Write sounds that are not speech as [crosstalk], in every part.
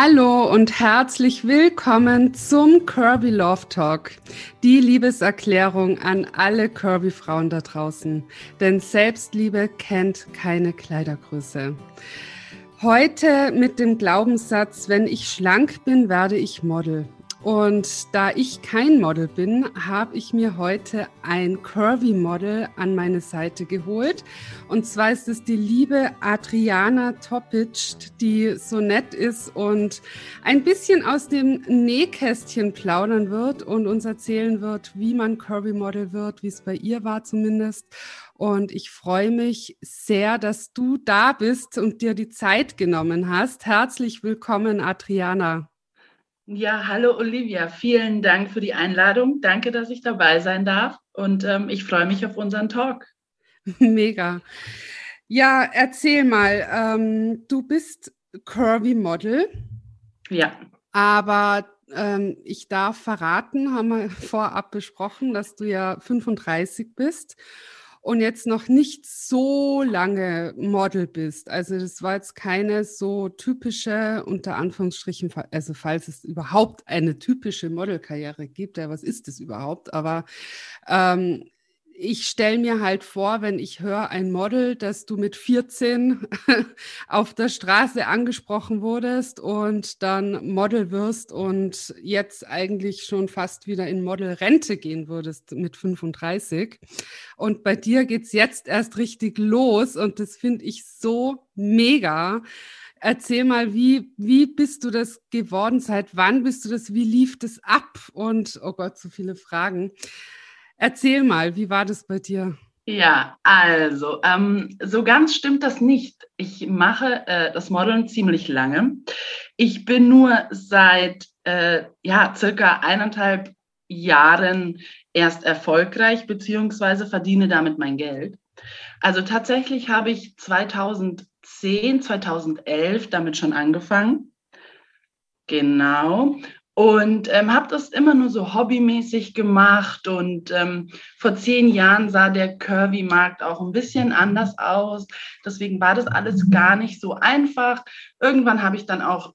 Hallo und herzlich willkommen zum Kirby Love Talk. Die Liebeserklärung an alle Kirby-Frauen da draußen. Denn Selbstliebe kennt keine Kleidergröße. Heute mit dem Glaubenssatz, wenn ich schlank bin, werde ich Model. Und da ich kein Model bin, habe ich mir heute ein Curvy-Model an meine Seite geholt. Und zwar ist es die liebe Adriana Topic, die so nett ist und ein bisschen aus dem Nähkästchen plaudern wird und uns erzählen wird, wie man Curvy-Model wird, wie es bei ihr war zumindest. Und ich freue mich sehr, dass du da bist und dir die Zeit genommen hast. Herzlich willkommen, Adriana. Ja, hallo Olivia, vielen Dank für die Einladung. Danke, dass ich dabei sein darf und ähm, ich freue mich auf unseren Talk. [laughs] Mega. Ja, erzähl mal, ähm, du bist Curvy Model. Ja. Aber ähm, ich darf verraten, haben wir [laughs] vorab besprochen, dass du ja 35 bist und jetzt noch nicht so lange Model bist. Also das war jetzt keine so typische, unter Anführungsstrichen, also falls es überhaupt eine typische Modelkarriere gibt, ja, was ist das überhaupt? Aber ähm, ich stelle mir halt vor, wenn ich höre ein Model, dass du mit 14 [laughs] auf der Straße angesprochen wurdest und dann Model wirst und jetzt eigentlich schon fast wieder in Modelrente gehen würdest mit 35. Und bei dir geht's jetzt erst richtig los und das finde ich so mega. Erzähl mal, wie, wie bist du das geworden? Seit wann bist du das? Wie lief das ab? Und, oh Gott, so viele Fragen. Erzähl mal, wie war das bei dir? Ja, also ähm, so ganz stimmt das nicht. Ich mache äh, das Modeln ziemlich lange. Ich bin nur seit äh, ja circa eineinhalb Jahren erst erfolgreich beziehungsweise verdiene damit mein Geld. Also tatsächlich habe ich 2010, 2011 damit schon angefangen. Genau. Und ähm, habe das immer nur so hobbymäßig gemacht. Und ähm, vor zehn Jahren sah der Curvy-Markt auch ein bisschen anders aus. Deswegen war das alles gar nicht so einfach. Irgendwann habe ich dann auch,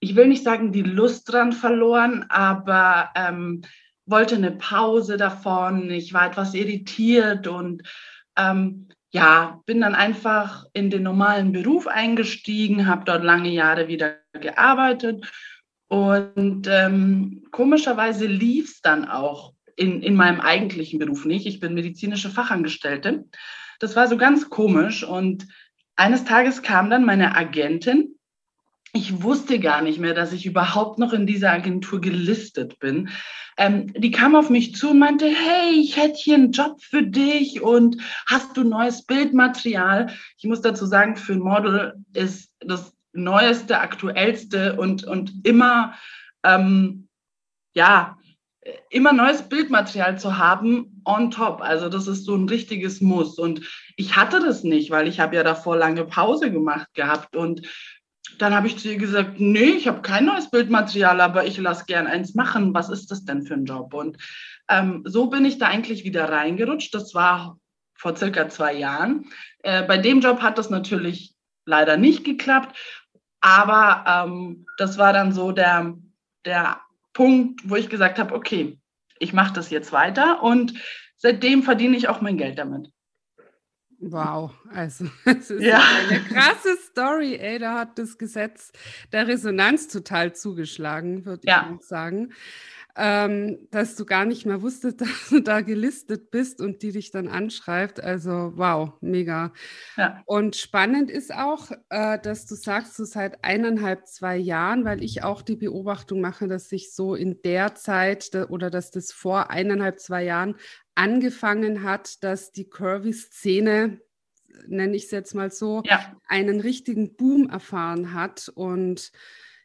ich will nicht sagen, die Lust dran verloren, aber ähm, wollte eine Pause davon. Ich war etwas irritiert und ähm, ja, bin dann einfach in den normalen Beruf eingestiegen, habe dort lange Jahre wieder gearbeitet und ähm, komischerweise lief es dann auch in, in meinem eigentlichen Beruf nicht. Ich bin medizinische Fachangestellte. Das war so ganz komisch. Und eines Tages kam dann meine Agentin. Ich wusste gar nicht mehr, dass ich überhaupt noch in dieser Agentur gelistet bin. Ähm, die kam auf mich zu und meinte, hey, ich hätte hier einen Job für dich und hast du neues Bildmaterial? Ich muss dazu sagen, für ein Model ist das neueste, aktuellste und, und immer, ähm, ja, immer neues Bildmaterial zu haben on top. Also das ist so ein richtiges Muss. Und ich hatte das nicht, weil ich habe ja davor lange Pause gemacht gehabt. Und dann habe ich zu ihr gesagt, nee, ich habe kein neues Bildmaterial, aber ich lasse gern eins machen. Was ist das denn für ein Job? Und ähm, so bin ich da eigentlich wieder reingerutscht. Das war vor circa zwei Jahren. Äh, bei dem Job hat das natürlich leider nicht geklappt. Aber ähm, das war dann so der, der Punkt, wo ich gesagt habe, okay, ich mache das jetzt weiter und seitdem verdiene ich auch mein Geld damit. Wow, also [laughs] es ist ja. eine krasse Story, ey, da hat das Gesetz der Resonanz total zugeschlagen, würde ja. ich sagen ähm, dass du gar nicht mehr wusstest, [laughs] dass du da gelistet bist und die dich dann anschreibt. Also wow, mega. Ja. Und spannend ist auch, äh, dass du sagst, so seit eineinhalb, zwei Jahren, weil ich auch die Beobachtung mache, dass sich so in der Zeit oder dass das vor eineinhalb, zwei Jahren angefangen hat, dass die Curvy-Szene nenne ich es jetzt mal so, ja. einen richtigen Boom erfahren hat und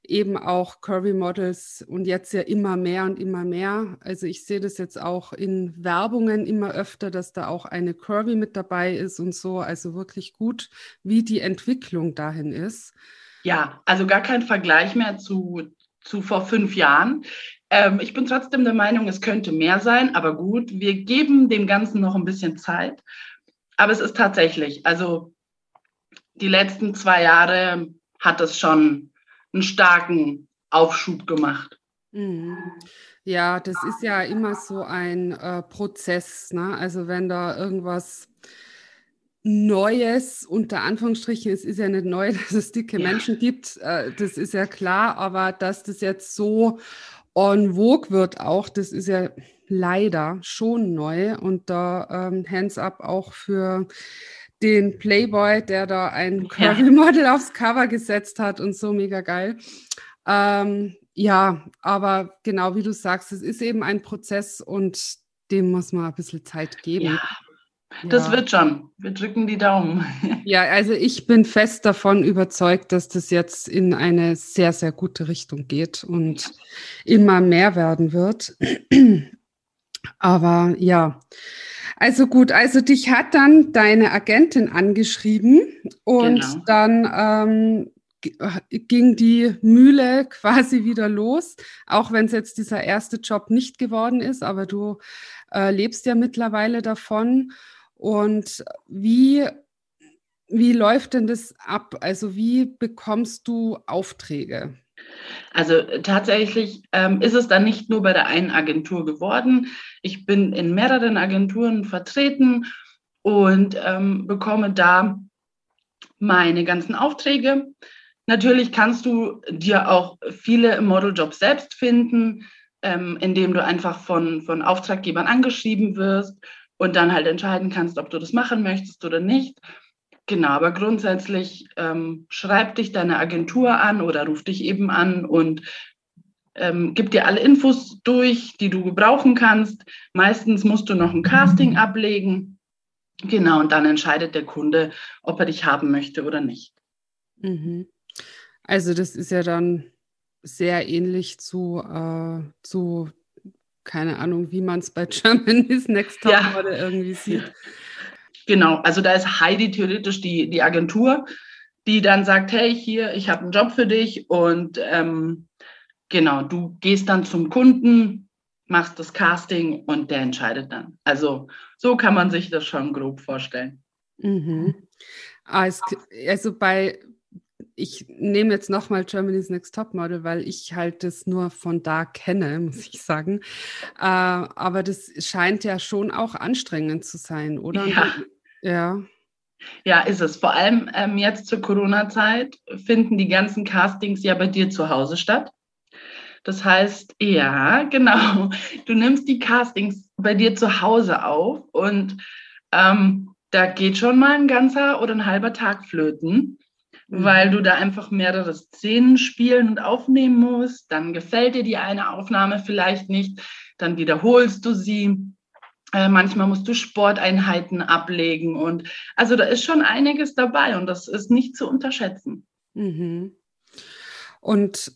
eben auch Curvy Models und jetzt ja immer mehr und immer mehr. Also ich sehe das jetzt auch in Werbungen immer öfter, dass da auch eine Curvy mit dabei ist und so. Also wirklich gut, wie die Entwicklung dahin ist. Ja, also gar kein Vergleich mehr zu, zu vor fünf Jahren. Ähm, ich bin trotzdem der Meinung, es könnte mehr sein, aber gut, wir geben dem Ganzen noch ein bisschen Zeit. Aber es ist tatsächlich, also die letzten zwei Jahre hat es schon einen starken Aufschub gemacht. Mhm. Ja, das ist ja immer so ein äh, Prozess. Ne? Also wenn da irgendwas Neues, unter Anführungsstrichen, es ist ja nicht neu, [laughs] dass es dicke ja. Menschen gibt, äh, das ist ja klar, aber dass das jetzt so en vogue wird auch, das ist ja leider schon neu und da ähm, Hands up auch für den Playboy, der da ein Curvy-Model ja. aufs Cover gesetzt hat und so mega geil. Ähm, ja, aber genau wie du sagst, es ist eben ein Prozess und dem muss man ein bisschen Zeit geben. Ja, das ja. wird schon. Wir drücken die Daumen. [laughs] Ja, also ich bin fest davon überzeugt, dass das jetzt in eine sehr, sehr gute Richtung geht und immer mehr werden wird. Aber ja, also gut, also dich hat dann deine Agentin angeschrieben und genau. dann ähm, ging die Mühle [laughs] quasi wieder los, auch wenn es jetzt dieser erste Job nicht geworden ist, aber du äh, lebst ja mittlerweile davon. Und wie, wie läuft denn das ab? Also wie bekommst du Aufträge? Also tatsächlich ähm, ist es dann nicht nur bei der einen Agentur geworden. Ich bin in mehreren Agenturen vertreten und ähm, bekomme da meine ganzen Aufträge. Natürlich kannst du dir auch viele Modeljobs selbst finden, ähm, indem du einfach von, von Auftraggebern angeschrieben wirst und dann halt entscheiden kannst, ob du das machen möchtest oder nicht. Genau, aber grundsätzlich ähm, schreib dich deine Agentur an oder ruf dich eben an und ähm, gib dir alle Infos durch, die du gebrauchen kannst. Meistens musst du noch ein Casting ablegen. Genau, und dann entscheidet der Kunde, ob er dich haben möchte oder nicht. Mhm. Also das ist ja dann sehr ähnlich zu, äh, zu keine Ahnung, wie man es bei [laughs] Germany's Next Top ja. Model irgendwie sieht. [laughs] Genau, also da ist Heidi theoretisch die, die Agentur, die dann sagt, hey, hier, ich habe einen Job für dich und ähm, genau, du gehst dann zum Kunden, machst das Casting und der entscheidet dann. Also so kann man sich das schon grob vorstellen. Mhm. Also bei ich nehme jetzt nochmal Germany's Next Top Model, weil ich halt das nur von da kenne, [laughs] muss ich sagen. Äh, aber das scheint ja schon auch anstrengend zu sein, oder? Ja. Ja, ja ist es. Vor allem ähm, jetzt zur Corona-Zeit finden die ganzen Castings ja bei dir zu Hause statt. Das heißt, ja, [laughs] genau, du nimmst die Castings bei dir zu Hause auf und ähm, da geht schon mal ein ganzer oder ein halber Tag flöten weil mhm. du da einfach mehrere Szenen spielen und aufnehmen musst. Dann gefällt dir die eine Aufnahme vielleicht nicht, dann wiederholst du sie. Äh, manchmal musst du Sporteinheiten ablegen und also da ist schon einiges dabei und das ist nicht zu unterschätzen. Mhm. Und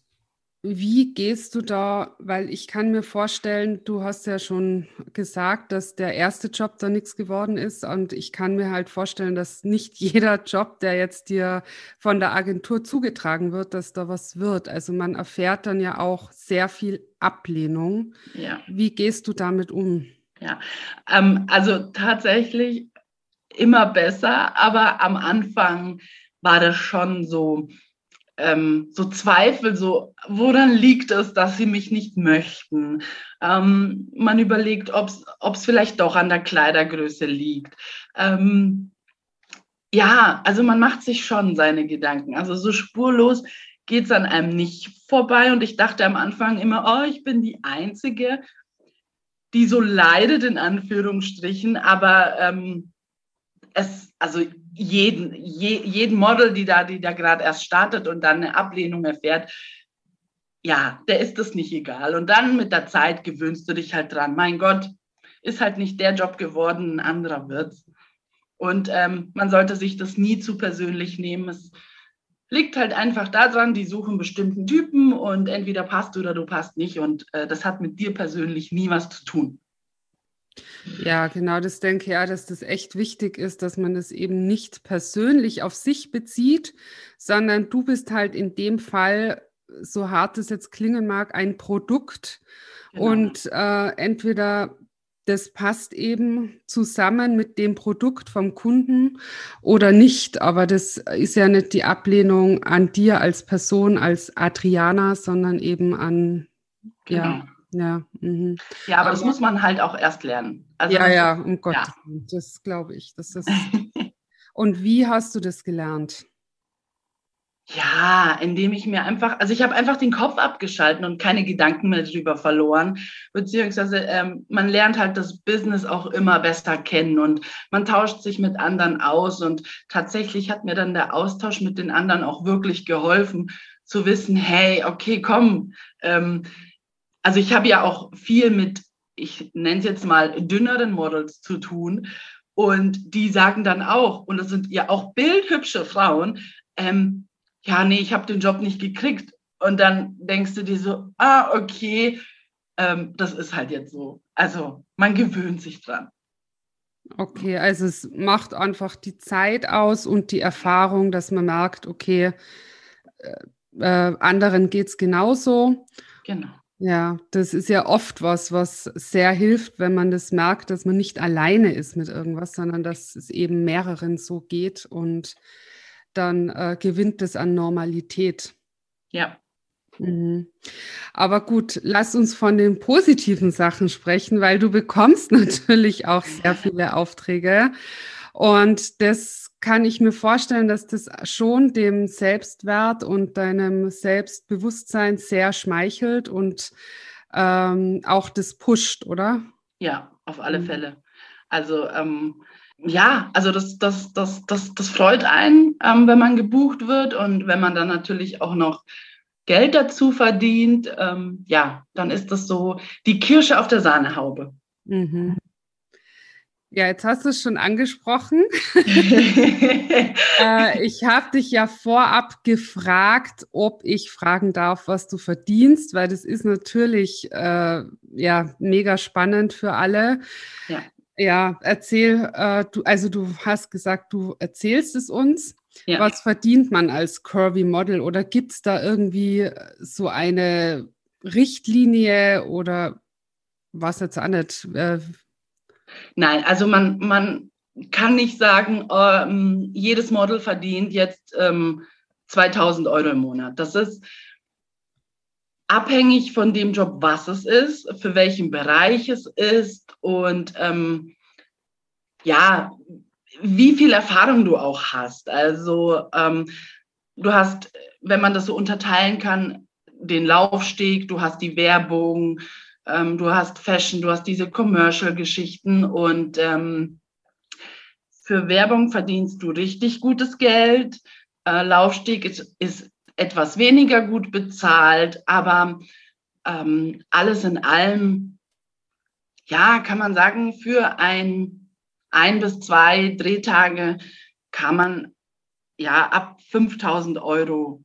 wie gehst du da, weil ich kann mir vorstellen, du hast ja schon gesagt, dass der erste Job da nichts geworden ist und ich kann mir halt vorstellen, dass nicht [laughs] jeder Job, der jetzt dir von der Agentur zugetragen wird, dass da was wird. Also man erfährt dann ja auch sehr viel Ablehnung. Ja. Wie gehst du damit um? Ja, ähm, also tatsächlich immer besser, aber am Anfang war das schon so, ähm, so Zweifel, so woran liegt es, dass sie mich nicht möchten? Ähm, man überlegt, ob es vielleicht doch an der Kleidergröße liegt. Ähm, ja, also man macht sich schon seine Gedanken. Also so spurlos geht es an einem nicht vorbei. Und ich dachte am Anfang immer, oh, ich bin die Einzige, die so leidet, in Anführungsstrichen. Aber ähm, es, also jeden, je, jeden Model, die da, die da gerade erst startet und dann eine Ablehnung erfährt, ja, der ist das nicht egal. Und dann mit der Zeit gewöhnst du dich halt dran. Mein Gott, ist halt nicht der Job geworden, ein anderer wird's. Und ähm, man sollte sich das nie zu persönlich nehmen. Es liegt halt einfach daran, die suchen bestimmten Typen und entweder passt du oder du passt nicht. Und äh, das hat mit dir persönlich nie was zu tun. Ja, genau, das denke ich ja, dass das echt wichtig ist, dass man das eben nicht persönlich auf sich bezieht, sondern du bist halt in dem Fall, so hart es jetzt klingen mag, ein Produkt. Genau. Und äh, entweder das passt eben zusammen mit dem Produkt vom Kunden oder nicht. Aber das ist ja nicht die Ablehnung an dir als Person, als Adriana, sondern eben an, genau. ja. Ja, mhm. ja aber, aber, das muss man halt auch erst lernen. Also ja, ja, um Willen, ja. das glaube ich. Das ist Und wie hast du das gelernt? Ja, indem ich mir einfach, also ich habe einfach den Kopf abgeschalten und keine Gedanken mehr drüber verloren. Beziehungsweise ähm, man lernt halt das Business auch immer besser kennen und man tauscht sich mit anderen aus. Und tatsächlich hat mir dann der Austausch mit den anderen auch wirklich geholfen, zu wissen, hey, okay, komm. Ähm, also ich habe ja auch viel mit, ich nenne es jetzt mal, dünneren Models zu tun. Und die sagen dann auch, und das sind ja auch bildhübsche Frauen, ähm, ja, nee, ich habe den Job nicht gekriegt. Und dann denkst du dir so, ah, okay, ähm, das ist halt jetzt so. Also man gewöhnt sich dran. Okay, also es macht einfach die Zeit aus und die Erfahrung, dass man merkt, okay, äh, äh, anderen geht es genauso. Genau. Ja, das ist ja oft was, was sehr hilft, wenn man das merkt, dass man nicht alleine ist mit irgendwas, sondern dass es eben mehreren so geht und dann äh, gewinnt es an Normalität. Ja. Mhm. Aber gut, lass uns von den positiven Sachen sprechen, weil du bekommst [laughs] natürlich auch sehr viele Aufträge. Und das kann ich mir vorstellen, dass das schon dem Selbstwert und deinem Selbstbewusstsein sehr schmeichelt und ähm, auch das pusht, oder? Ja, auf alle mhm. Fälle. Also ähm, ja, also das, das, das, das, das freut einen, ähm, wenn man gebucht wird und wenn man dann natürlich auch noch Geld dazu verdient, ähm, ja, dann ist das so die Kirsche auf der Sahnehaube. Mhm. Ja, jetzt hast du es schon angesprochen. [laughs] äh, ich habe dich ja vorab gefragt, ob ich fragen darf, was du verdienst, weil das ist natürlich äh, ja mega spannend für alle. Ja. Ja, erzähl, äh, du, also du hast gesagt, du erzählst es uns. Ja. Was verdient man als Curvy Model oder gibt es da irgendwie so eine Richtlinie oder was jetzt auch nicht? Äh, Nein, also man, man kann nicht sagen, ähm, jedes Model verdient jetzt ähm, 2000 Euro im Monat. Das ist abhängig von dem Job, was es ist, für welchen Bereich es ist und ähm, ja, wie viel Erfahrung du auch hast. Also ähm, du hast, wenn man das so unterteilen kann, den Laufsteg, du hast die Werbung, ähm, du hast Fashion, du hast diese Commercial-Geschichten und ähm, für Werbung verdienst du richtig gutes Geld. Äh, Laufsteg ist, ist etwas weniger gut bezahlt, aber ähm, alles in allem, ja, kann man sagen, für ein, ein bis zwei Drehtage kann man ja ab 5000 Euro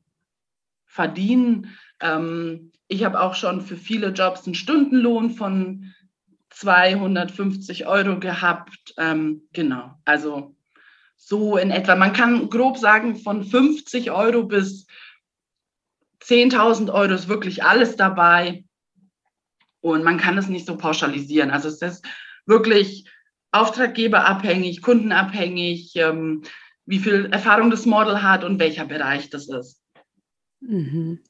verdienen. Ähm, ich habe auch schon für viele Jobs einen Stundenlohn von 250 Euro gehabt. Ähm, genau, also so in etwa. Man kann grob sagen, von 50 Euro bis 10.000 Euro ist wirklich alles dabei. Und man kann es nicht so pauschalisieren. Also es ist wirklich auftraggeberabhängig, kundenabhängig, ähm, wie viel Erfahrung das Model hat und welcher Bereich das ist. Mhm.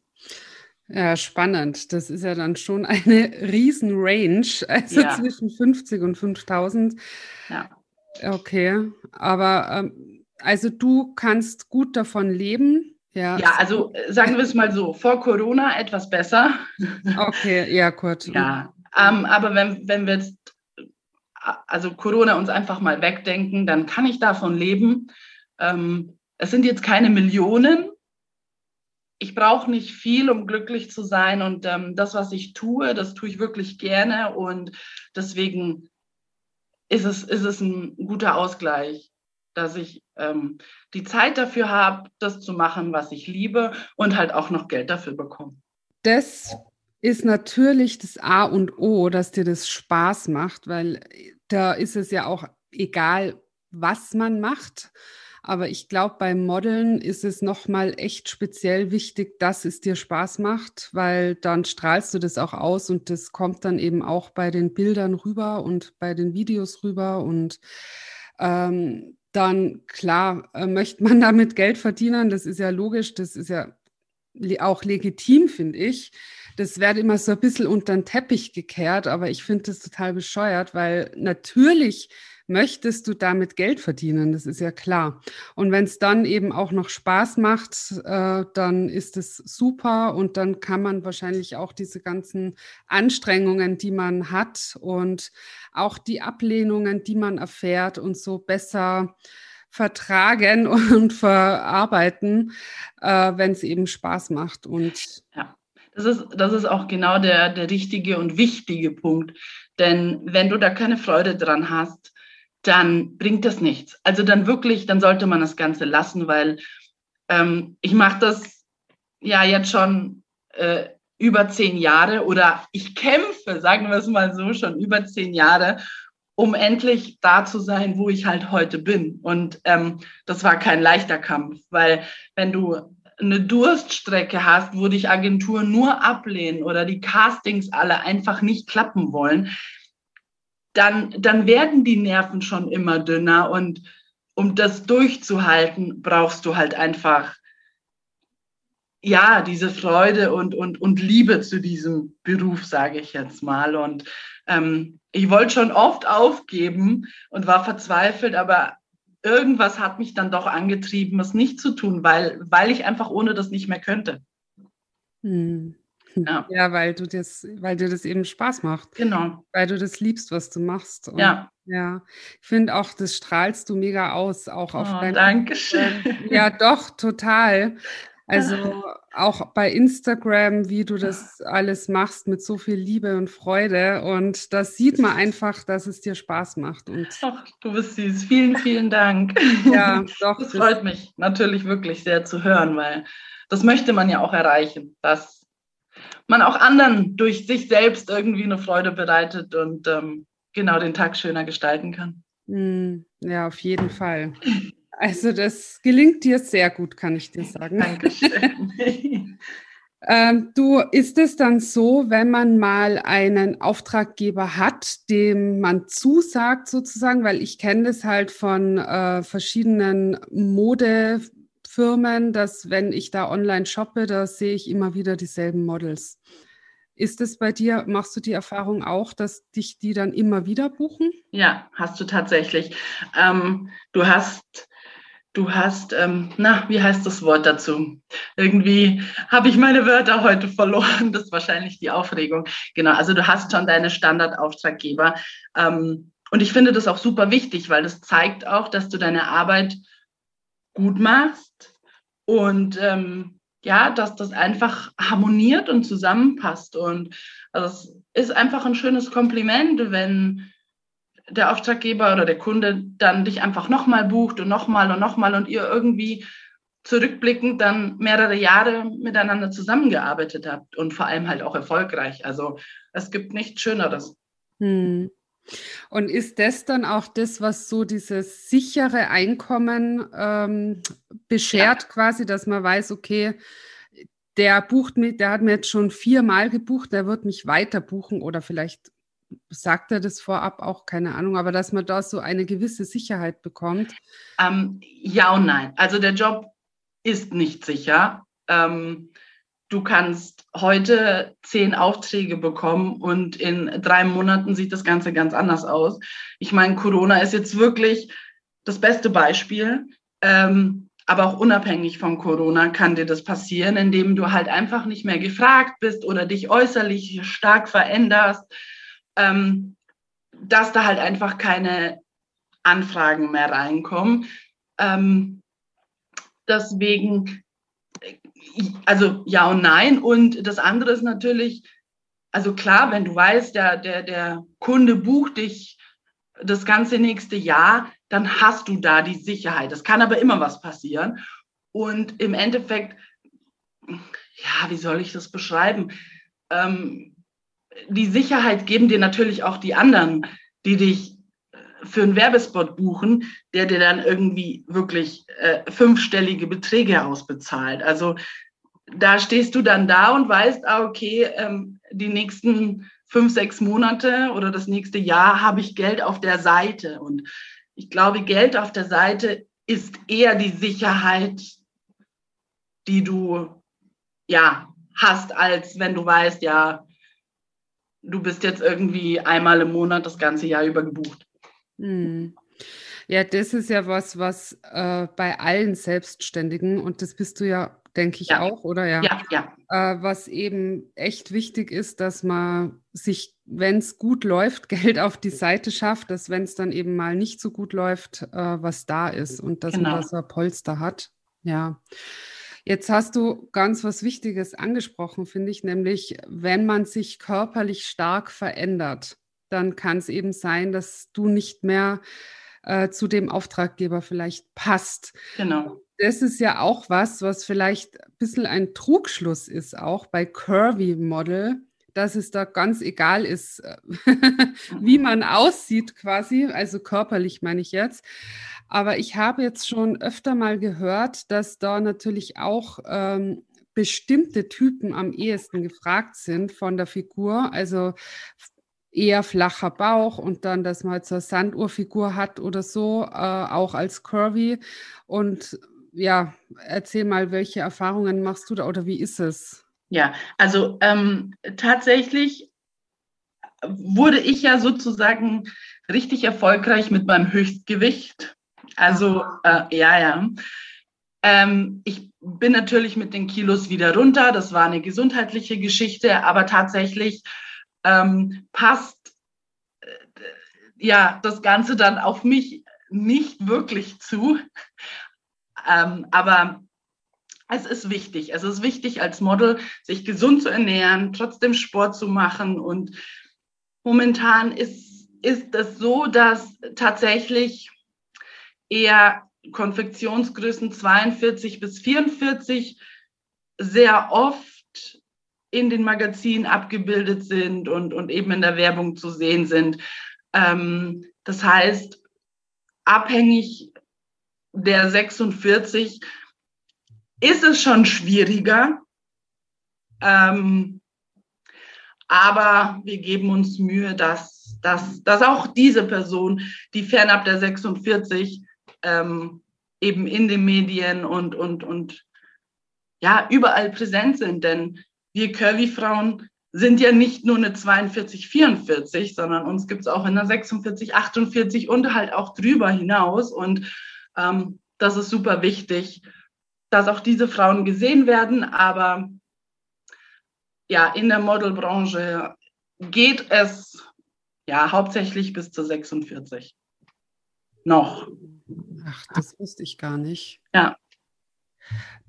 Ja, spannend. Das ist ja dann schon eine [laughs] riesen Range, also ja. zwischen 50 und 5000. Ja. Okay, aber ähm, also du kannst gut davon leben. Ja, ja also äh, sagen wir es mal so, vor Corona etwas besser. Okay, ja, gut. Ja, ähm, aber wenn, wenn wir jetzt, äh, also Corona uns einfach mal wegdenken, dann kann ich davon leben. Ähm, es sind jetzt keine Millionen, ich brauche nicht viel, um glücklich zu sein. Und ähm, das, was ich tue, das tue ich wirklich gerne. Und deswegen ist es, ist es ein guter Ausgleich, dass ich ähm, die Zeit dafür habe, das zu machen, was ich liebe und halt auch noch Geld dafür bekomme. Das ist natürlich das A und O, dass dir das Spaß macht, weil da ist es ja auch egal, was man macht. Aber ich glaube, beim Modeln ist es nochmal echt speziell wichtig, dass es dir Spaß macht, weil dann strahlst du das auch aus und das kommt dann eben auch bei den Bildern rüber und bei den Videos rüber. Und ähm, dann, klar, äh, möchte man [laughs] damit Geld verdienen. Das ist ja logisch, das ist ja auch legitim, finde ich. Das wird immer so ein bisschen unter den Teppich gekehrt, aber ich finde das total bescheuert, weil natürlich möchtest du damit Geld verdienen, das ist ja klar. Und wenn es dann eben auch noch Spaß macht, äh, dann ist es super und dann kann man wahrscheinlich auch diese ganzen Anstrengungen, die man hat und auch die Ablehnungen, die man erfährt und so besser vertragen [laughs] und verarbeiten, äh, wenn es eben Spaß macht. Und ja. Das ist, das ist auch genau der, der richtige und wichtige Punkt. Denn wenn du da keine Freude dran hast, dann bringt das nichts. Also dann wirklich, dann sollte man das Ganze lassen, weil ähm, ich mache das ja jetzt schon äh, über zehn Jahre oder ich kämpfe, sagen wir es mal so, schon über zehn Jahre, um endlich da zu sein, wo ich halt heute bin. Und ähm, das war kein leichter Kampf, weil wenn du eine Durststrecke hast, wo dich Agenturen nur ablehnen oder die Castings alle einfach nicht klappen wollen, dann, dann werden die Nerven schon immer dünner und um das durchzuhalten, brauchst du halt einfach ja, diese Freude und, und, und Liebe zu diesem Beruf, sage ich jetzt mal. Und ähm, ich wollte schon oft aufgeben und war verzweifelt, aber irgendwas hat mich dann doch angetrieben, es nicht zu tun, weil, weil ich einfach ohne das nicht mehr könnte. Hm. Ja. ja, weil du das, weil dir das eben Spaß macht. Genau. Weil du das liebst, was du machst. Und, ja. Ja, ich finde auch, das strahlst du mega aus, auch auf oh, dein. Dankeschön. Ja, doch, total. Also auch bei Instagram, wie du das alles machst mit so viel Liebe und Freude. Und das sieht man einfach, dass es dir Spaß macht. Und Ach, du bist süß. Vielen, vielen Dank. Ja, doch. Das freut mich natürlich wirklich sehr zu hören, weil das möchte man ja auch erreichen, dass man auch anderen durch sich selbst irgendwie eine Freude bereitet und ähm, genau den Tag schöner gestalten kann. Hm, ja, auf jeden Fall. Also das gelingt dir sehr gut, kann ich dir sagen. Dankeschön. [laughs] ähm, du, ist es dann so, wenn man mal einen Auftraggeber hat, dem man zusagt sozusagen, weil ich kenne das halt von äh, verschiedenen Mode Firmen, dass wenn ich da online shoppe, da sehe ich immer wieder dieselben Models. Ist es bei dir, machst du die Erfahrung auch, dass dich die dann immer wieder buchen? Ja, hast du tatsächlich. Ähm, du hast, du hast, ähm, na, wie heißt das Wort dazu? Irgendwie habe ich meine Wörter heute verloren. Das ist wahrscheinlich die Aufregung. Genau, also du hast schon deine Standardauftraggeber. Ähm, und ich finde das auch super wichtig, weil das zeigt auch, dass du deine Arbeit gut machst und ähm, ja, dass das einfach harmoniert und zusammenpasst. Und also es ist einfach ein schönes Kompliment, wenn der Auftraggeber oder der Kunde dann dich einfach nochmal bucht und nochmal und nochmal und ihr irgendwie zurückblickend dann mehrere Jahre miteinander zusammengearbeitet habt und vor allem halt auch erfolgreich. Also es gibt nichts Schöneres. Hm. Und ist das dann auch das, was so dieses sichere Einkommen ähm, beschert, ja. quasi, dass man weiß, okay, der bucht mit, der hat mir jetzt schon viermal gebucht, der wird mich weiter buchen oder vielleicht sagt er das vorab auch, keine Ahnung, aber dass man da so eine gewisse Sicherheit bekommt? Ähm, ja und nein. Also der Job ist nicht sicher. Ähm, du kannst heute zehn Aufträge bekommen und in drei Monaten sieht das Ganze ganz anders aus. Ich meine, Corona ist jetzt wirklich das beste Beispiel. Ähm, aber auch unabhängig von Corona kann dir das passieren, indem du halt einfach nicht mehr gefragt bist oder dich äußerlich stark veränderst, ähm, dass da halt einfach keine Anfragen mehr reinkommen. Ähm, deswegen also ja und nein. Und das andere ist natürlich, also klar, wenn du weißt, der, der, der Kunde bucht dich das ganze nächste Jahr, dann hast du da die Sicherheit. Es kann aber immer was passieren. Und im Endeffekt, ja, wie soll ich das beschreiben? Ähm, die Sicherheit geben dir natürlich auch die anderen, die dich für einen Werbespot buchen, der dir dann irgendwie wirklich äh, fünfstellige Beträge ausbezahlt. Also da stehst du dann da und weißt, ah, okay, ähm, die nächsten fünf, sechs Monate oder das nächste Jahr habe ich Geld auf der Seite. Und ich glaube, Geld auf der Seite ist eher die Sicherheit, die du ja hast, als wenn du weißt, ja, du bist jetzt irgendwie einmal im Monat das ganze Jahr über gebucht. Hm. Ja, das ist ja was, was äh, bei allen Selbstständigen, und das bist du ja, denke ich, ja. auch, oder ja? Ja, ja. Äh, was eben echt wichtig ist, dass man sich, wenn es gut läuft, [laughs] Geld auf die Seite schafft, dass wenn es dann eben mal nicht so gut läuft, äh, was da ist und dass genau. man da so ein Polster hat. Ja. Jetzt hast du ganz was Wichtiges angesprochen, finde ich, nämlich wenn man sich körperlich stark verändert, dann kann es eben sein, dass du nicht mehr äh, zu dem Auftraggeber vielleicht passt. Genau. Das ist ja auch was, was vielleicht ein bisschen ein Trugschluss ist, auch bei Curvy Model, dass es da ganz egal ist, [laughs] wie man aussieht quasi, also körperlich meine ich jetzt. Aber ich habe jetzt schon öfter mal gehört, dass da natürlich auch ähm, bestimmte Typen am ehesten gefragt sind von der Figur. Also eher flacher Bauch und dann, dass man halt so eine Sanduhrfigur hat oder so, äh, auch als Curvy. Und ja, erzähl mal, welche Erfahrungen machst du da oder wie ist es? Ja, also ähm, tatsächlich wurde ich ja sozusagen richtig erfolgreich mit meinem Höchstgewicht. Also äh, ja, ja. Ähm, ich bin natürlich mit den Kilos wieder runter. Das war eine gesundheitliche Geschichte, aber tatsächlich ähm, passt äh, ja das Ganze dann auf mich nicht wirklich zu. Ähm, aber es ist wichtig. Es ist wichtig als Model, sich gesund zu ernähren, trotzdem Sport zu machen. Und momentan ist, ist es so, dass tatsächlich eher Konfektionsgrößen 42 bis 44 sehr oft in den Magazinen abgebildet sind und, und eben in der Werbung zu sehen sind. Ähm, das heißt, abhängig der 46 ist es schon schwieriger. Ähm, aber wir geben uns Mühe, dass, dass, dass auch diese Person, die fernab der 46 ähm, eben in den Medien und, und, und ja, überall präsent sind. Denn wir Curvy-Frauen sind ja nicht nur eine 42, 44, sondern uns gibt es auch in der 46, 48 und halt auch drüber hinaus. Und ähm, das ist super wichtig, dass auch diese Frauen gesehen werden. Aber ja, in der Modelbranche geht es ja hauptsächlich bis zu 46. Noch. Ach, das wusste ich gar nicht. Ja.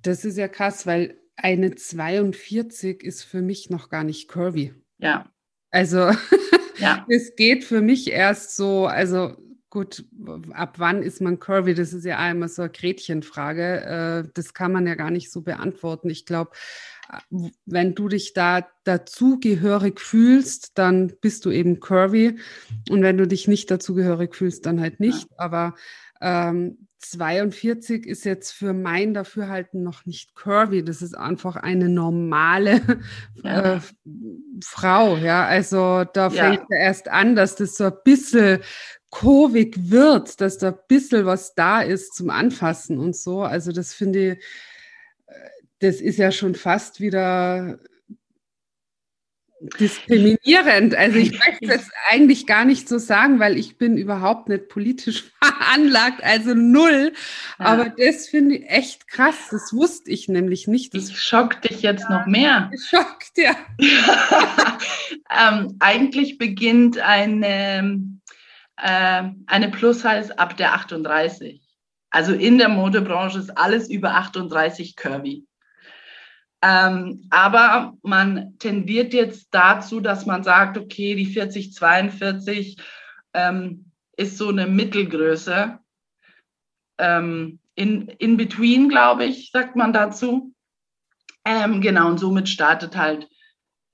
Das ist ja krass, weil eine 42 ist für mich noch gar nicht curvy. Ja. Also [laughs] ja. es geht für mich erst so, also gut, ab wann ist man curvy? Das ist ja einmal so eine Gretchenfrage. Äh, das kann man ja gar nicht so beantworten. Ich glaube, wenn du dich da dazugehörig fühlst, dann bist du eben curvy. Und wenn du dich nicht dazugehörig fühlst, dann halt nicht. Aber ähm, 42 ist jetzt für mein Dafürhalten noch nicht curvy. Das ist einfach eine normale [laughs] ja. äh, Frau. Ja, also da fängt ja. erst an, dass das so ein bisschen kurvig wird, dass da ein bisschen was da ist zum Anfassen und so. Also das finde ich, äh, das ist ja schon fast wieder diskriminierend. Also ich möchte es eigentlich gar nicht so sagen, weil ich bin überhaupt nicht politisch [laughs] veranlagt, also null. Ja. Aber das finde ich echt krass. Das wusste ich nämlich nicht. Das ich schock dich jetzt ja, noch mehr. [laughs] Schockt, ja. [laughs] ähm, eigentlich beginnt eine, äh, eine Plus-Size ab der 38. Also in der Modebranche ist alles über 38 curvy. Ähm, aber man tendiert jetzt dazu, dass man sagt, okay, die 40, 42 ähm, ist so eine Mittelgröße. Ähm, in, in between, glaube ich, sagt man dazu. Ähm, genau, und somit startet halt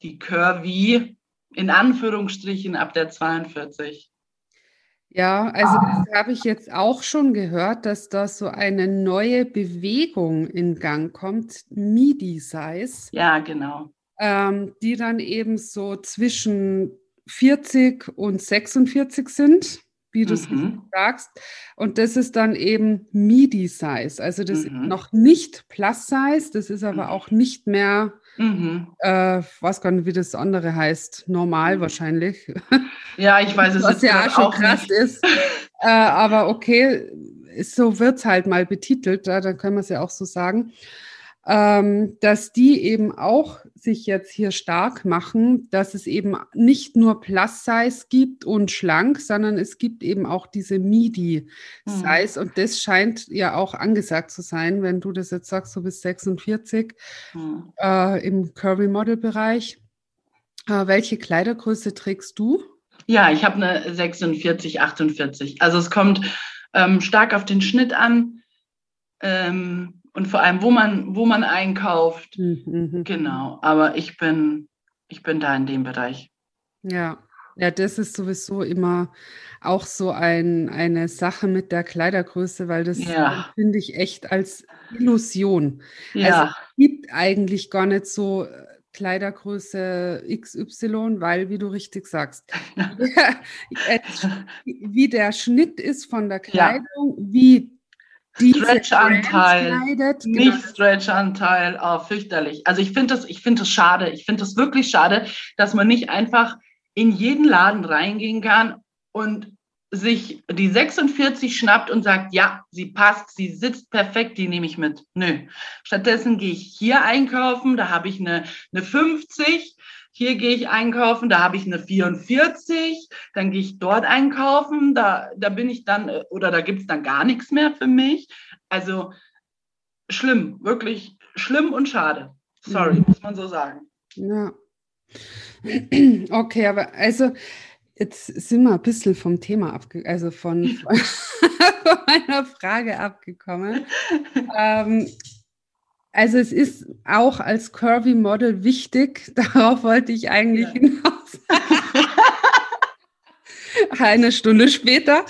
die Curvy in Anführungsstrichen ab der 42. Ja, also das habe ich jetzt auch schon gehört, dass da so eine neue Bewegung in Gang kommt, MIDI-Size. Ja, genau. Ähm, die dann eben so zwischen 40 und 46 sind, wie du es mhm. sagst. Und das ist dann eben MIDI-Size. Also das mhm. ist noch nicht Plus-Size, das ist aber mhm. auch nicht mehr Mhm. Äh, weiß gar nicht, wie das andere heißt. Normal mhm. wahrscheinlich. Ja, ich weiß es [laughs] Was ja auch schon krass nicht. ist. Äh, aber okay, so wird es halt mal betitelt, ja, dann können wir es ja auch so sagen ähm, dass die eben auch sich jetzt hier stark machen, dass es eben nicht nur Plus-Size gibt und schlank, sondern es gibt eben auch diese Midi-Size. Mhm. Und das scheint ja auch angesagt zu sein, wenn du das jetzt sagst, du bist 46 mhm. äh, im Curvy-Model-Bereich. Äh, welche Kleidergröße trägst du? Ja, ich habe eine 46, 48. Also es kommt ähm, stark auf den Schnitt an. Ähm, und vor allem, wo man, wo man einkauft. Mhm, mhm. Genau. Aber ich bin, ich bin da in dem Bereich. Ja. Ja, das ist sowieso immer auch so ein, eine Sache mit der Kleidergröße, weil das ja. finde ich echt als Illusion. Ja. Also es gibt eigentlich gar nicht so äh, Kleidergröße XY, weil, wie du richtig sagst, [laughs] [laughs] wie der Schnitt ist von der Kleidung, wie Stretch-Anteil, nicht genau. Stretch-Anteil, oh, fürchterlich. Also ich finde das, ich finde das schade. Ich finde das wirklich schade, dass man nicht einfach in jeden Laden reingehen kann und sich die 46 schnappt und sagt, ja, sie passt, sie sitzt perfekt, die nehme ich mit. Nö. Stattdessen gehe ich hier einkaufen, da habe ich eine, eine 50, hier gehe ich einkaufen, da habe ich eine 44, dann gehe ich dort einkaufen, da, da bin ich dann, äh, oder da gibt es dann gar nichts mehr für mich. Also schlimm, wirklich schlimm und schade. Sorry, muss man so sagen. Ja. Okay, aber also jetzt sind wir ein bisschen vom Thema abgekommen, also von, [laughs] [laughs] von meiner Frage abgekommen. ähm, also es ist auch als Curvy Model wichtig, [laughs] darauf wollte ich eigentlich ja. hinaus. Eine Stunde später,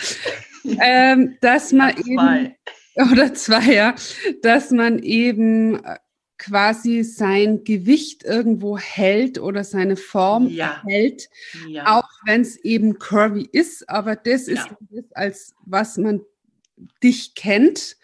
ähm, dass man ja, eben, oder zwei, ja, dass man eben äh, quasi sein Gewicht irgendwo hält oder seine Form ja. hält, ja. auch wenn es eben curvy ist. Aber das ist das, als was man dich kennt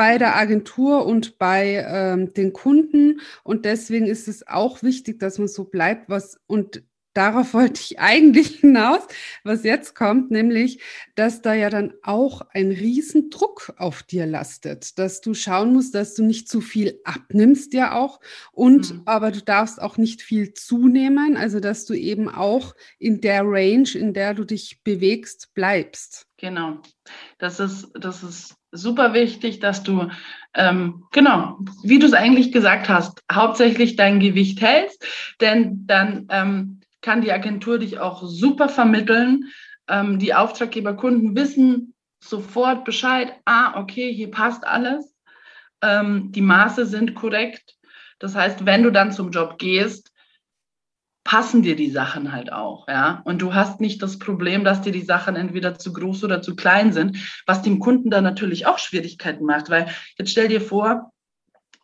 bei der Agentur und bei ähm, den Kunden. Und deswegen ist es auch wichtig, dass man so bleibt, was und darauf [laughs] wollte ich eigentlich hinaus, was jetzt kommt, nämlich, dass da ja dann auch ein Riesendruck auf dir lastet, dass du schauen musst, dass du nicht zu viel abnimmst ja auch und mhm. aber du darfst auch nicht viel zunehmen, also dass du eben auch in der Range, in der du dich bewegst, bleibst. Genau. Das ist, das ist super wichtig, dass du, ähm, genau, wie du es eigentlich gesagt hast, hauptsächlich dein Gewicht hältst, denn dann ähm, kann die Agentur dich auch super vermitteln. Ähm, die Auftraggeberkunden wissen sofort Bescheid, ah, okay, hier passt alles, ähm, die Maße sind korrekt. Das heißt, wenn du dann zum Job gehst, passen dir die Sachen halt auch, ja. Und du hast nicht das Problem, dass dir die Sachen entweder zu groß oder zu klein sind, was dem Kunden dann natürlich auch Schwierigkeiten macht, weil jetzt stell dir vor,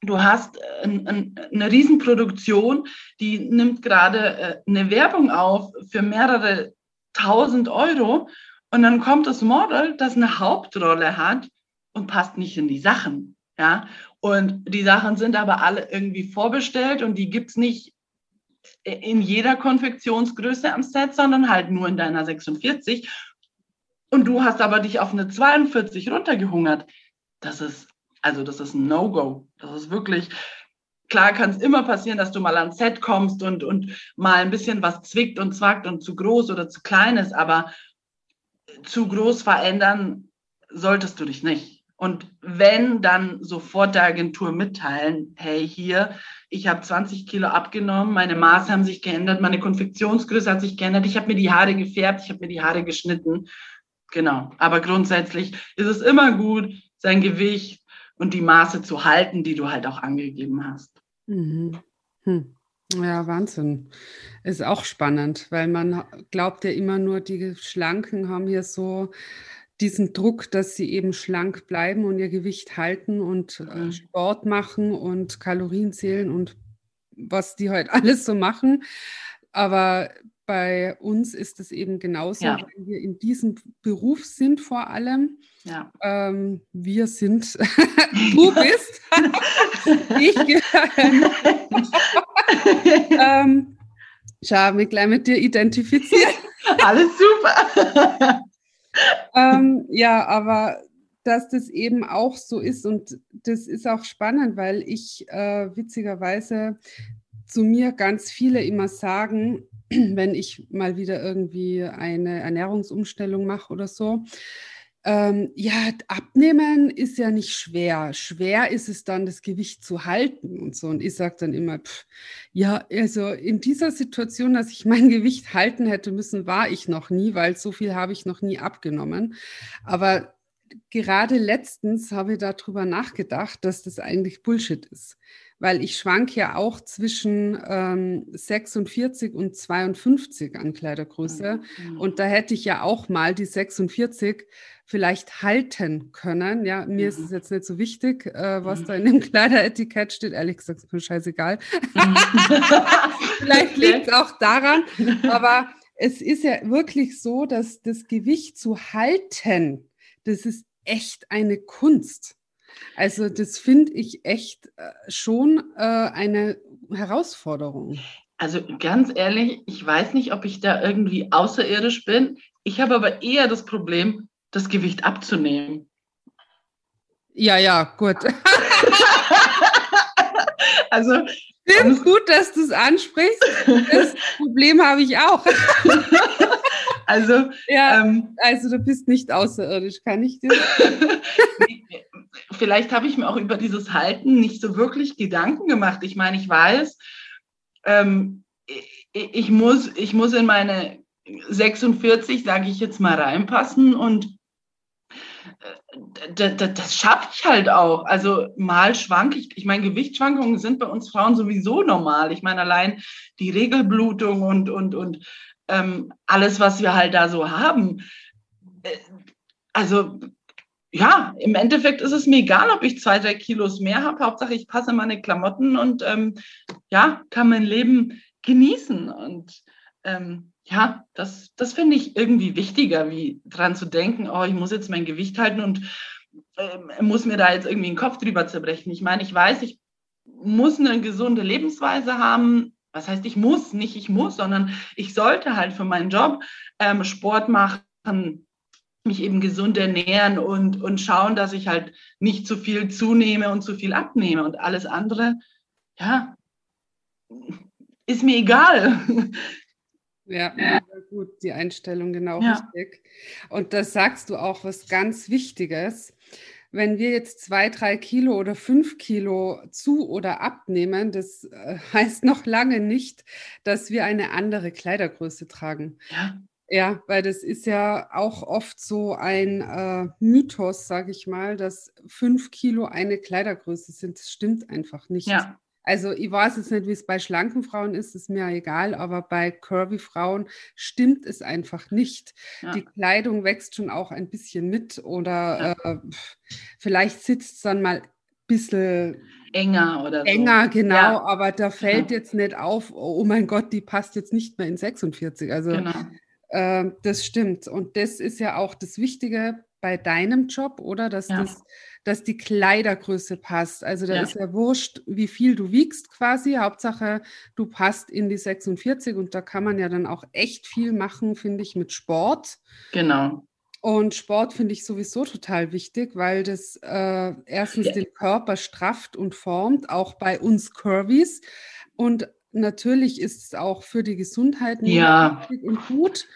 du hast ein, ein, eine Riesenproduktion, die nimmt gerade äh, eine Werbung auf für mehrere tausend Euro und dann kommt das Model, das eine Hauptrolle hat und passt nicht in die Sachen. Ja, und die Sachen sind aber alle irgendwie vorbestellt und die gibt es nicht in jeder Konfektionsgröße am Set, sondern halt nur in deiner 46. Und du hast aber dich auf eine 42 runtergehungert. Das ist also das ist ein No-Go. Das ist wirklich, klar kann es immer passieren, dass du mal ans Set kommst und, und mal ein bisschen was zwickt und zwackt und zu groß oder zu klein ist, aber zu groß verändern solltest du dich nicht. Und wenn, dann sofort der Agentur mitteilen, hey, hier, ich habe 20 Kilo abgenommen, meine Maße haben sich geändert, meine Konfektionsgröße hat sich geändert, ich habe mir die Haare gefärbt, ich habe mir die Haare geschnitten. Genau. Aber grundsätzlich ist es immer gut, sein Gewicht und die Maße zu halten, die du halt auch angegeben hast. Mhm. Hm. Ja, Wahnsinn. Ist auch spannend, weil man glaubt ja immer nur, die Schlanken haben hier so diesen Druck, dass sie eben schlank bleiben und ihr Gewicht halten und äh. Sport machen und Kalorien zählen und was die heute halt [laughs] alles so machen. Aber bei uns ist es eben genauso, ja. weil wir in diesem Beruf sind vor allem. Ja. Ähm, wir sind, [laughs] du bist, [laughs] ich [laughs] ähm, ich habe mich gleich mit dir identifiziert. Alles super. ähm, ja, aber dass das eben auch so ist und das ist auch spannend, weil ich äh, witzigerweise zu mir ganz viele immer sagen, [clears throat] wenn ich mal wieder irgendwie eine Ernährungsumstellung mache oder so. Ähm, ja, abnehmen ist ja nicht schwer. Schwer ist es dann, das Gewicht zu halten und so. Und ich sage dann immer, pff, ja, also in dieser Situation, dass ich [laughs] mein Gewicht halten hätte müssen, war ich noch nie, weil so viel habe ich noch nie abgenommen. Aber gerade letztens habe ich darüber nachgedacht, dass das eigentlich Bullshit ist weil ich schwank ja auch zwischen ähm, 46 und 52 an Kleidergröße. Mhm. Und da hätte ich ja auch mal die 46 vielleicht halten können. Ja, mir mhm. ist es jetzt nicht so wichtig, äh, was mhm. da in dem [laughs] Kleideretikett steht. Ehrlich gesagt, ist mir scheißegal. Mhm. [laughs] [laughs] vielleicht liegt es auch daran. Aber es ist ja wirklich so, dass das Gewicht zu halten, das ist echt eine Kunst. Also das finde ich echt äh, schon äh, eine Herausforderung. Also ganz ehrlich, ich weiß nicht, ob ich da irgendwie außerirdisch bin. Ich habe aber eher das Problem, das Gewicht abzunehmen. Ja, ja, gut. [laughs] also Stimmt, gut, dass du es ansprichst. Das [laughs] Problem habe ich auch. Also, ja, ähm, also du bist nicht außerirdisch, kann ich dir [laughs] vielleicht habe ich mir auch über dieses Halten nicht so wirklich Gedanken gemacht. Ich meine, ich weiß, ähm, ich, muss, ich muss in meine 46, sage ich jetzt mal, reinpassen und das, das, schaffe ich halt auch. Also mal schwank ich. Ich meine, Gewichtsschwankungen sind bei uns Frauen sowieso normal. Ich meine, allein die Regelblutung und, und, und ähm, alles, was wir halt da so haben. Äh, also ja, im Endeffekt ist es mir egal, ob ich zwei, drei Kilos mehr habe. Hauptsache, ich passe meine Klamotten und ähm, ja, kann mein Leben genießen. Und ähm, ja, das, das finde ich irgendwie wichtiger, wie dran zu denken, oh, ich muss jetzt mein Gewicht halten und äh, muss mir da jetzt irgendwie den Kopf drüber zerbrechen. Ich meine, ich weiß, ich muss eine gesunde Lebensweise haben. Was heißt, ich muss, nicht ich muss, sondern ich sollte halt für meinen Job ähm, Sport machen, mich eben gesund ernähren und, und schauen, dass ich halt nicht zu viel zunehme und zu viel abnehme. Und alles andere, ja, ist mir egal. Ja, [laughs] gut, die Einstellung genau ja. richtig. Und das sagst du auch was ganz Wichtiges. Wenn wir jetzt zwei, drei Kilo oder fünf Kilo zu oder abnehmen, das äh, [laughs] heißt noch lange nicht, dass wir eine andere Kleidergröße tragen. Ja. Ja, weil das ist ja auch oft so ein äh, Mythos, sage ich mal, dass fünf Kilo eine Kleidergröße sind. Das stimmt einfach nicht. Ja. Also ich weiß jetzt nicht, wie es bei schlanken Frauen ist, ist mir egal, aber bei curvy Frauen stimmt es einfach nicht. Ja. Die Kleidung wächst schon auch ein bisschen mit oder ja. äh, vielleicht sitzt es dann mal ein bisschen enger oder so. Enger, genau, ja. aber da fällt jetzt nicht auf, oh mein Gott, die passt jetzt nicht mehr in 46. Also genau. Äh, das stimmt. Und das ist ja auch das Wichtige bei deinem Job, oder? Dass, ja. das, dass die Kleidergröße passt. Also da ja. ist ja wurscht, wie viel du wiegst quasi. Hauptsache, du passt in die 46 und da kann man ja dann auch echt viel machen, finde ich, mit Sport. Genau. Und Sport finde ich sowieso total wichtig, weil das äh, erstens ja. den Körper strafft und formt, auch bei uns Curvys. Und natürlich ist es auch für die Gesundheit ja. und gut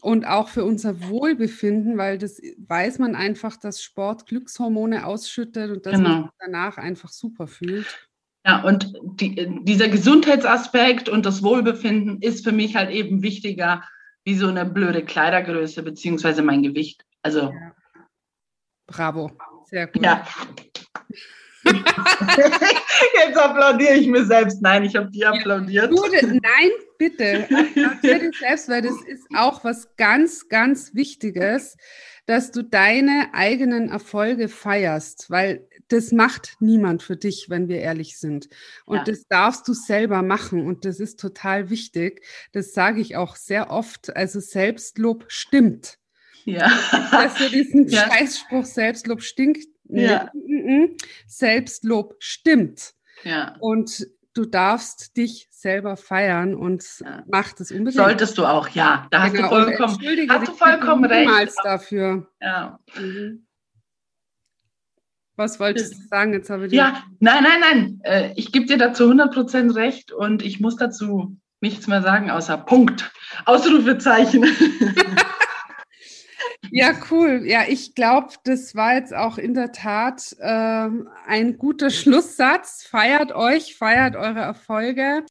und auch für unser Wohlbefinden, weil das weiß man einfach, dass Sport Glückshormone ausschüttet und dass genau. man sich danach einfach super fühlt. Ja, und die, dieser Gesundheitsaspekt und das Wohlbefinden ist für mich halt eben wichtiger wie so eine blöde Kleidergröße beziehungsweise mein Gewicht. Also. Ja. Bravo, sehr gut. Ja. [laughs] Jetzt applaudiere ich mir selbst. Nein, ich habe dir applaudiert. Ja, nein, bitte. [laughs] Applaudiere dich selbst, weil das ist auch was ganz, ganz Wichtiges, dass du deine eigenen Erfolge feierst, weil das macht niemand für dich, wenn wir ehrlich sind. Und ja. das darfst du selber machen und das ist total wichtig. Das sage ich auch sehr oft. Also Selbstlob stimmt. Ja. Dass du diesen ja. Scheißspruch Selbstlob stinkt. Ja. Selbstlob stimmt. Ja. Und du darfst dich selber feiern und ja. mach das unbedingt. Solltest du auch, ja. Da genau. hast du vollkommen, hast du vollkommen recht. dafür. Ja. Mhm. Was wolltest du sagen? Jetzt habe ich ja, nein, nein, nein. Äh, ich gebe dir dazu 100% recht und ich muss dazu nichts mehr sagen, außer Punkt. Ausrufezeichen. [laughs] Ja, cool. Ja, ich glaube, das war jetzt auch in der Tat äh, ein guter Schlusssatz. Feiert euch, feiert eure Erfolge,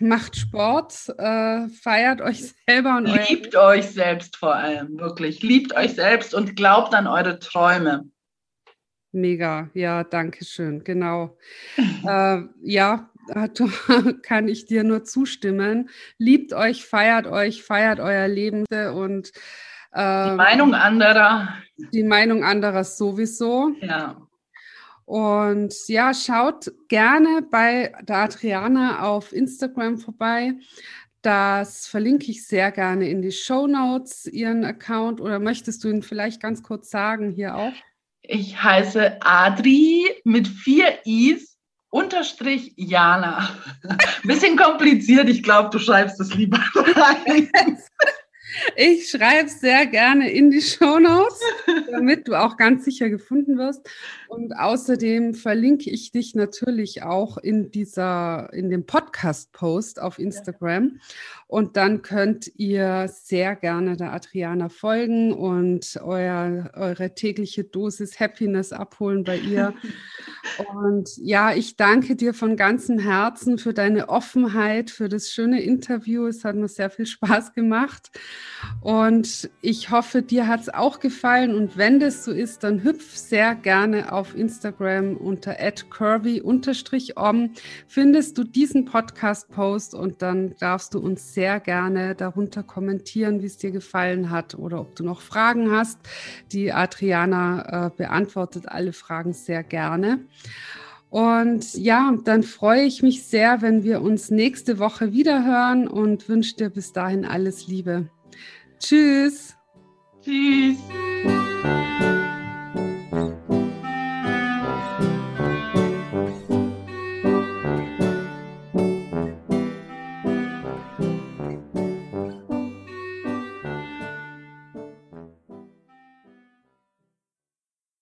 macht Sport, äh, feiert euch [laughs] selber und liebt euch selbst vor allem, wirklich. Liebt euch selbst und glaubt an eure Träume. Mega, ja, danke schön, genau. [laughs] äh, ja, [laughs] kann ich dir nur zustimmen. Liebt euch, feiert euch, feiert euer Leben und äh, die Meinung anderer. Die Meinung anderer sowieso. Ja. Und ja, schaut gerne bei der Adriana auf Instagram vorbei. Das verlinke ich sehr gerne in die Show Notes, ihren Account. Oder möchtest du ihn vielleicht ganz kurz sagen hier auch? Ich heiße Adri mit vier Is unterstrich Jana. [laughs] Bisschen kompliziert, ich glaube, du schreibst es lieber [laughs] rein. [laughs] Ich schreibe es sehr gerne in die Show Notes, [laughs] damit du auch ganz sicher gefunden wirst. Und außerdem verlinke ich dich natürlich auch in dieser, in dem Podcast-Post auf Instagram. Und dann könnt ihr sehr gerne der Adriana folgen und euer, eure tägliche Dosis Happiness abholen bei ihr. [laughs] Und ja, ich danke dir von ganzem Herzen für deine Offenheit, für das schöne Interview. Es hat mir sehr viel Spaß gemacht. Und ich hoffe, dir hat es auch gefallen. Und wenn das so ist, dann hüpf sehr gerne auf Instagram unter curvy-om. Findest du diesen Podcast-Post und dann darfst du uns sehr gerne darunter kommentieren, wie es dir gefallen hat oder ob du noch Fragen hast. Die Adriana äh, beantwortet alle Fragen sehr gerne. Und ja, dann freue ich mich sehr, wenn wir uns nächste Woche wieder hören und wünsche dir bis dahin alles Liebe. Tschüss. Tschüss.